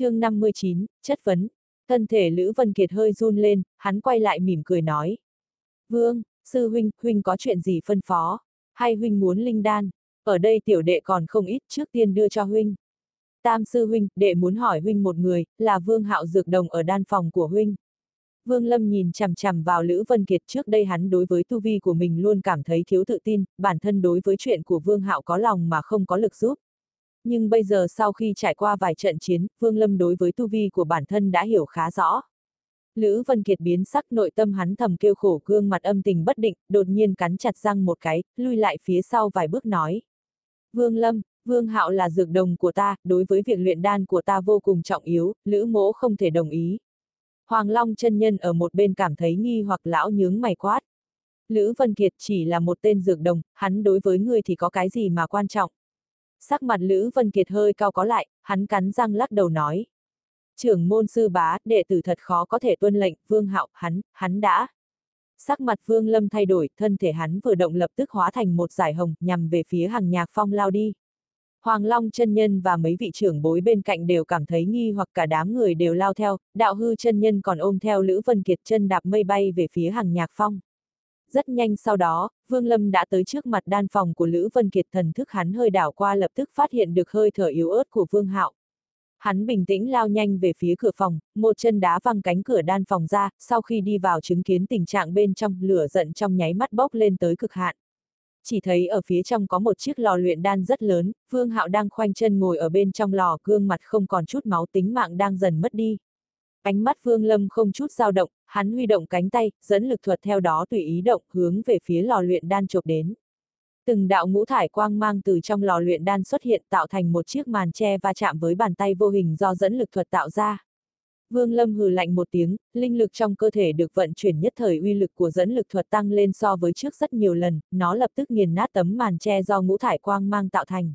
chương 59, chất vấn. Thân thể Lữ Vân Kiệt hơi run lên, hắn quay lại mỉm cười nói. Vương, sư huynh, huynh có chuyện gì phân phó? Hay huynh muốn linh đan? Ở đây tiểu đệ còn không ít trước tiên đưa cho huynh. Tam sư huynh, đệ muốn hỏi huynh một người, là Vương Hạo dược đồng ở đan phòng của huynh. Vương Lâm nhìn chằm chằm vào Lữ Vân Kiệt trước đây hắn đối với tu vi của mình luôn cảm thấy thiếu tự tin, bản thân đối với chuyện của Vương Hạo có lòng mà không có lực giúp. Nhưng bây giờ sau khi trải qua vài trận chiến, Vương Lâm đối với tu vi của bản thân đã hiểu khá rõ. Lữ Vân Kiệt biến sắc nội tâm hắn thầm kêu khổ gương mặt âm tình bất định, đột nhiên cắn chặt răng một cái, lui lại phía sau vài bước nói. Vương Lâm, Vương Hạo là dược đồng của ta, đối với việc luyện đan của ta vô cùng trọng yếu, Lữ mỗ không thể đồng ý. Hoàng Long chân nhân ở một bên cảm thấy nghi hoặc lão nhướng mày quát. Lữ Vân Kiệt chỉ là một tên dược đồng, hắn đối với ngươi thì có cái gì mà quan trọng. Sắc mặt Lữ Vân Kiệt hơi cao có lại, hắn cắn răng lắc đầu nói. Trưởng môn sư bá, đệ tử thật khó có thể tuân lệnh, vương hạo, hắn, hắn đã. Sắc mặt vương lâm thay đổi, thân thể hắn vừa động lập tức hóa thành một giải hồng, nhằm về phía hàng nhạc phong lao đi. Hoàng Long chân nhân và mấy vị trưởng bối bên cạnh đều cảm thấy nghi hoặc cả đám người đều lao theo, đạo hư chân nhân còn ôm theo Lữ Vân Kiệt chân đạp mây bay về phía hàng nhạc phong. Rất nhanh sau đó, Vương Lâm đã tới trước mặt đan phòng của Lữ Vân Kiệt thần thức hắn hơi đảo qua lập tức phát hiện được hơi thở yếu ớt của Vương Hạo. Hắn bình tĩnh lao nhanh về phía cửa phòng, một chân đá văng cánh cửa đan phòng ra, sau khi đi vào chứng kiến tình trạng bên trong, lửa giận trong nháy mắt bốc lên tới cực hạn. Chỉ thấy ở phía trong có một chiếc lò luyện đan rất lớn, Vương Hạo đang khoanh chân ngồi ở bên trong lò, gương mặt không còn chút máu tính mạng đang dần mất đi. Ánh mắt Vương Lâm không chút dao động, hắn huy động cánh tay, dẫn lực thuật theo đó tùy ý động, hướng về phía lò luyện đan chộp đến. Từng đạo ngũ thải quang mang từ trong lò luyện đan xuất hiện tạo thành một chiếc màn che va chạm với bàn tay vô hình do dẫn lực thuật tạo ra. Vương Lâm hừ lạnh một tiếng, linh lực trong cơ thể được vận chuyển nhất thời uy lực của dẫn lực thuật tăng lên so với trước rất nhiều lần, nó lập tức nghiền nát tấm màn che do ngũ thải quang mang tạo thành.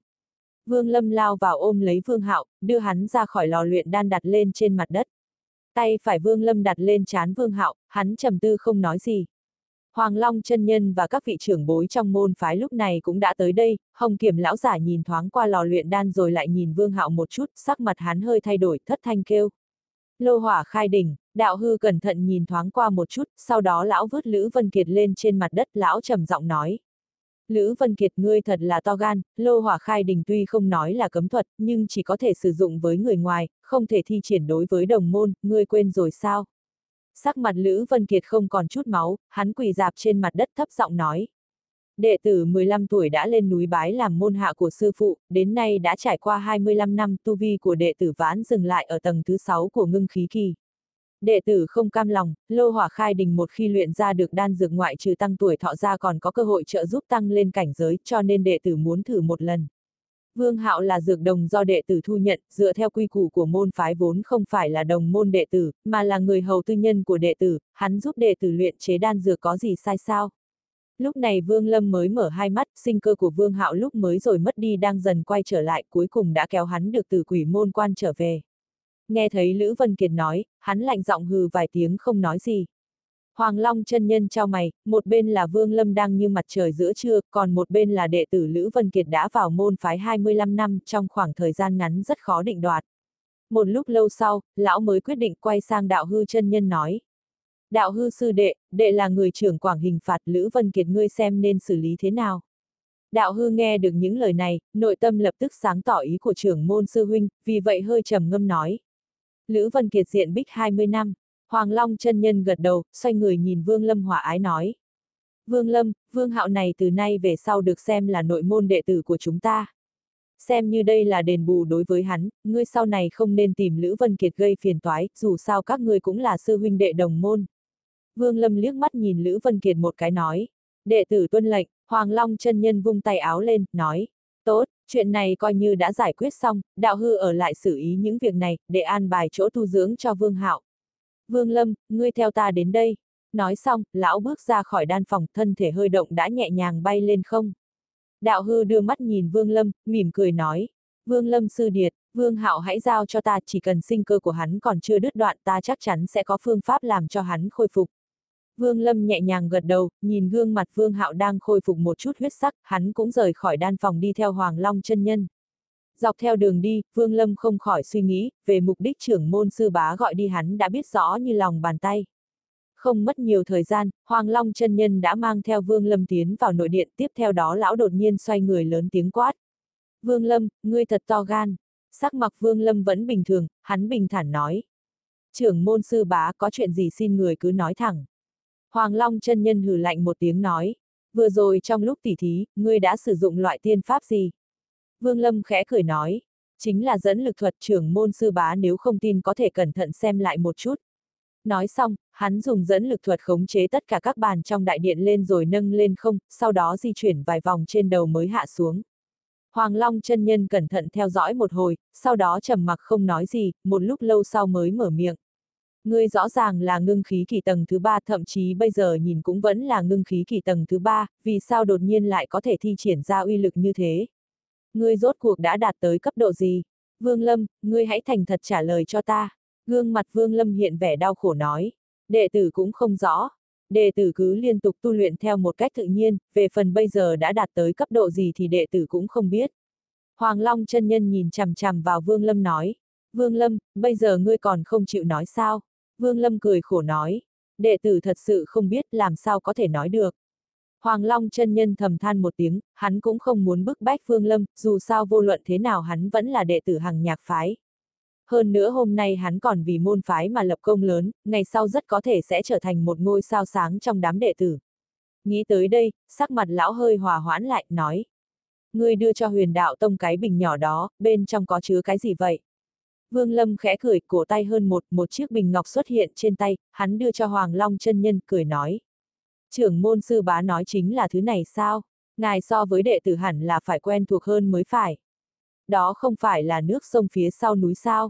Vương Lâm lao vào ôm lấy Vương Hạo, đưa hắn ra khỏi lò luyện đan đặt lên trên mặt đất. Tay phải Vương Lâm đặt lên chán Vương Hạo, hắn trầm tư không nói gì. Hoàng Long chân nhân và các vị trưởng bối trong môn phái lúc này cũng đã tới đây, Hồng Kiểm lão giả nhìn thoáng qua lò luyện đan rồi lại nhìn Vương Hạo một chút, sắc mặt hắn hơi thay đổi, thất thanh kêu. Lô hỏa khai đỉnh, đạo hư cẩn thận nhìn thoáng qua một chút, sau đó lão vớt Lữ Vân Kiệt lên trên mặt đất, lão trầm giọng nói. Lữ Vân Kiệt ngươi thật là to gan, lô hỏa khai đình tuy không nói là cấm thuật, nhưng chỉ có thể sử dụng với người ngoài, không thể thi triển đối với đồng môn, ngươi quên rồi sao? Sắc mặt Lữ Vân Kiệt không còn chút máu, hắn quỳ dạp trên mặt đất thấp giọng nói. Đệ tử 15 tuổi đã lên núi bái làm môn hạ của sư phụ, đến nay đã trải qua 25 năm tu vi của đệ tử vãn dừng lại ở tầng thứ 6 của ngưng khí kỳ. Đệ tử không cam lòng, lô hỏa khai đình một khi luyện ra được đan dược ngoại trừ tăng tuổi thọ ra còn có cơ hội trợ giúp tăng lên cảnh giới cho nên đệ tử muốn thử một lần. Vương Hạo là dược đồng do đệ tử thu nhận, dựa theo quy củ của môn phái vốn không phải là đồng môn đệ tử, mà là người hầu tư nhân của đệ tử, hắn giúp đệ tử luyện chế đan dược có gì sai sao? Lúc này Vương Lâm mới mở hai mắt, sinh cơ của Vương Hạo lúc mới rồi mất đi đang dần quay trở lại, cuối cùng đã kéo hắn được từ quỷ môn quan trở về. Nghe thấy Lữ Vân Kiệt nói, hắn lạnh giọng hừ vài tiếng không nói gì. Hoàng Long chân nhân trao mày, một bên là Vương Lâm đang như mặt trời giữa trưa, còn một bên là đệ tử Lữ Vân Kiệt đã vào môn phái 25 năm trong khoảng thời gian ngắn rất khó định đoạt. Một lúc lâu sau, lão mới quyết định quay sang đạo hư chân nhân nói. Đạo hư sư đệ, đệ là người trưởng quảng hình phạt Lữ Vân Kiệt ngươi xem nên xử lý thế nào. Đạo hư nghe được những lời này, nội tâm lập tức sáng tỏ ý của trưởng môn sư huynh, vì vậy hơi trầm ngâm nói. Lữ Vân Kiệt diện bích 20 năm. Hoàng Long chân nhân gật đầu, xoay người nhìn Vương Lâm hòa ái nói. Vương Lâm, Vương Hạo này từ nay về sau được xem là nội môn đệ tử của chúng ta. Xem như đây là đền bù đối với hắn, ngươi sau này không nên tìm Lữ Vân Kiệt gây phiền toái, dù sao các ngươi cũng là sư huynh đệ đồng môn. Vương Lâm liếc mắt nhìn Lữ Vân Kiệt một cái nói. Đệ tử tuân lệnh, Hoàng Long chân nhân vung tay áo lên, nói. Tốt, chuyện này coi như đã giải quyết xong, đạo hư ở lại xử ý những việc này, để an bài chỗ tu dưỡng cho Vương Hạo. Vương Lâm, ngươi theo ta đến đây. Nói xong, lão bước ra khỏi đan phòng, thân thể hơi động đã nhẹ nhàng bay lên không. Đạo hư đưa mắt nhìn Vương Lâm, mỉm cười nói. Vương Lâm sư điệt, Vương Hạo hãy giao cho ta, chỉ cần sinh cơ của hắn còn chưa đứt đoạn ta chắc chắn sẽ có phương pháp làm cho hắn khôi phục. Vương Lâm nhẹ nhàng gật đầu, nhìn gương mặt Vương Hạo đang khôi phục một chút huyết sắc, hắn cũng rời khỏi đan phòng đi theo Hoàng Long chân nhân. Dọc theo đường đi, Vương Lâm không khỏi suy nghĩ, về mục đích trưởng môn sư bá gọi đi hắn đã biết rõ như lòng bàn tay. Không mất nhiều thời gian, Hoàng Long chân nhân đã mang theo Vương Lâm tiến vào nội điện, tiếp theo đó lão đột nhiên xoay người lớn tiếng quát. Vương Lâm, ngươi thật to gan. Sắc mặt Vương Lâm vẫn bình thường, hắn bình thản nói. Trưởng môn sư bá có chuyện gì xin người cứ nói thẳng. Hoàng Long chân nhân hừ lạnh một tiếng nói. Vừa rồi trong lúc tỉ thí, ngươi đã sử dụng loại tiên pháp gì? Vương Lâm khẽ cười nói. Chính là dẫn lực thuật trưởng môn sư bá nếu không tin có thể cẩn thận xem lại một chút. Nói xong, hắn dùng dẫn lực thuật khống chế tất cả các bàn trong đại điện lên rồi nâng lên không, sau đó di chuyển vài vòng trên đầu mới hạ xuống. Hoàng Long chân nhân cẩn thận theo dõi một hồi, sau đó trầm mặc không nói gì, một lúc lâu sau mới mở miệng. Ngươi rõ ràng là ngưng khí kỳ tầng thứ ba, thậm chí bây giờ nhìn cũng vẫn là ngưng khí kỳ tầng thứ ba, vì sao đột nhiên lại có thể thi triển ra uy lực như thế? Ngươi rốt cuộc đã đạt tới cấp độ gì? Vương Lâm, ngươi hãy thành thật trả lời cho ta. Gương mặt Vương Lâm hiện vẻ đau khổ nói. Đệ tử cũng không rõ. Đệ tử cứ liên tục tu luyện theo một cách tự nhiên, về phần bây giờ đã đạt tới cấp độ gì thì đệ tử cũng không biết. Hoàng Long chân nhân nhìn chằm chằm vào Vương Lâm nói. Vương Lâm, bây giờ ngươi còn không chịu nói sao? Vương Lâm cười khổ nói. Đệ tử thật sự không biết làm sao có thể nói được. Hoàng Long chân nhân thầm than một tiếng, hắn cũng không muốn bức bách Vương Lâm, dù sao vô luận thế nào hắn vẫn là đệ tử hàng nhạc phái. Hơn nữa hôm nay hắn còn vì môn phái mà lập công lớn, ngày sau rất có thể sẽ trở thành một ngôi sao sáng trong đám đệ tử. Nghĩ tới đây, sắc mặt lão hơi hòa hoãn lại, nói. Ngươi đưa cho huyền đạo tông cái bình nhỏ đó, bên trong có chứa cái gì vậy? Vương Lâm khẽ cười, cổ tay hơn một, một chiếc bình ngọc xuất hiện trên tay, hắn đưa cho Hoàng Long chân nhân, cười nói. Trưởng môn sư bá nói chính là thứ này sao? Ngài so với đệ tử hẳn là phải quen thuộc hơn mới phải. Đó không phải là nước sông phía sau núi sao?